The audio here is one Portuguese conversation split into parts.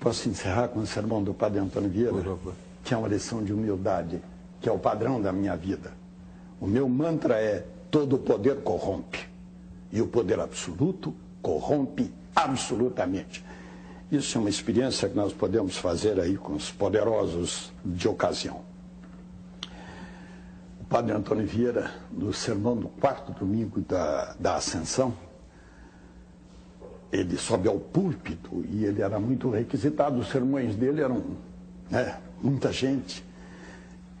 Posso encerrar com o sermão do Padre Antônio Vieira, que é uma lição de humildade, que é o padrão da minha vida. O meu mantra é: todo poder corrompe, e o poder absoluto corrompe absolutamente. Isso é uma experiência que nós podemos fazer aí com os poderosos de ocasião. O Padre Antônio Vieira, no sermão do quarto domingo da, da Ascensão, ele sobe ao púlpito e ele era muito requisitado, os sermões dele eram né, muita gente.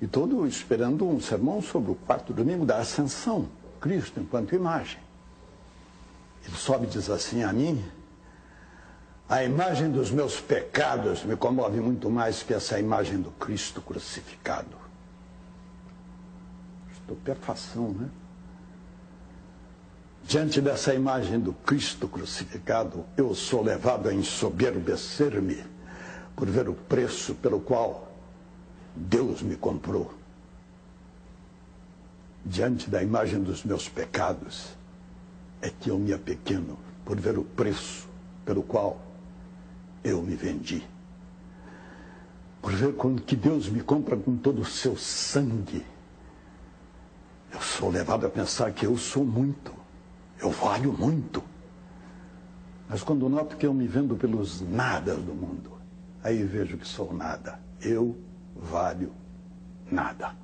E todo esperando um sermão sobre o quarto domingo da ascensão, Cristo enquanto imagem. Ele sobe e diz assim a mim, a imagem dos meus pecados me comove muito mais que essa imagem do Cristo crucificado. Estupefação, né? Diante dessa imagem do Cristo crucificado, eu sou levado a ensoberbecer-me por ver o preço pelo qual Deus me comprou. Diante da imagem dos meus pecados, é que eu me apequeno por ver o preço pelo qual eu me vendi. Por ver quando que Deus me compra com todo o seu sangue, eu sou levado a pensar que eu sou muito eu valho muito. Mas quando noto que eu me vendo pelos nadas do mundo, aí vejo que sou nada. Eu valho nada.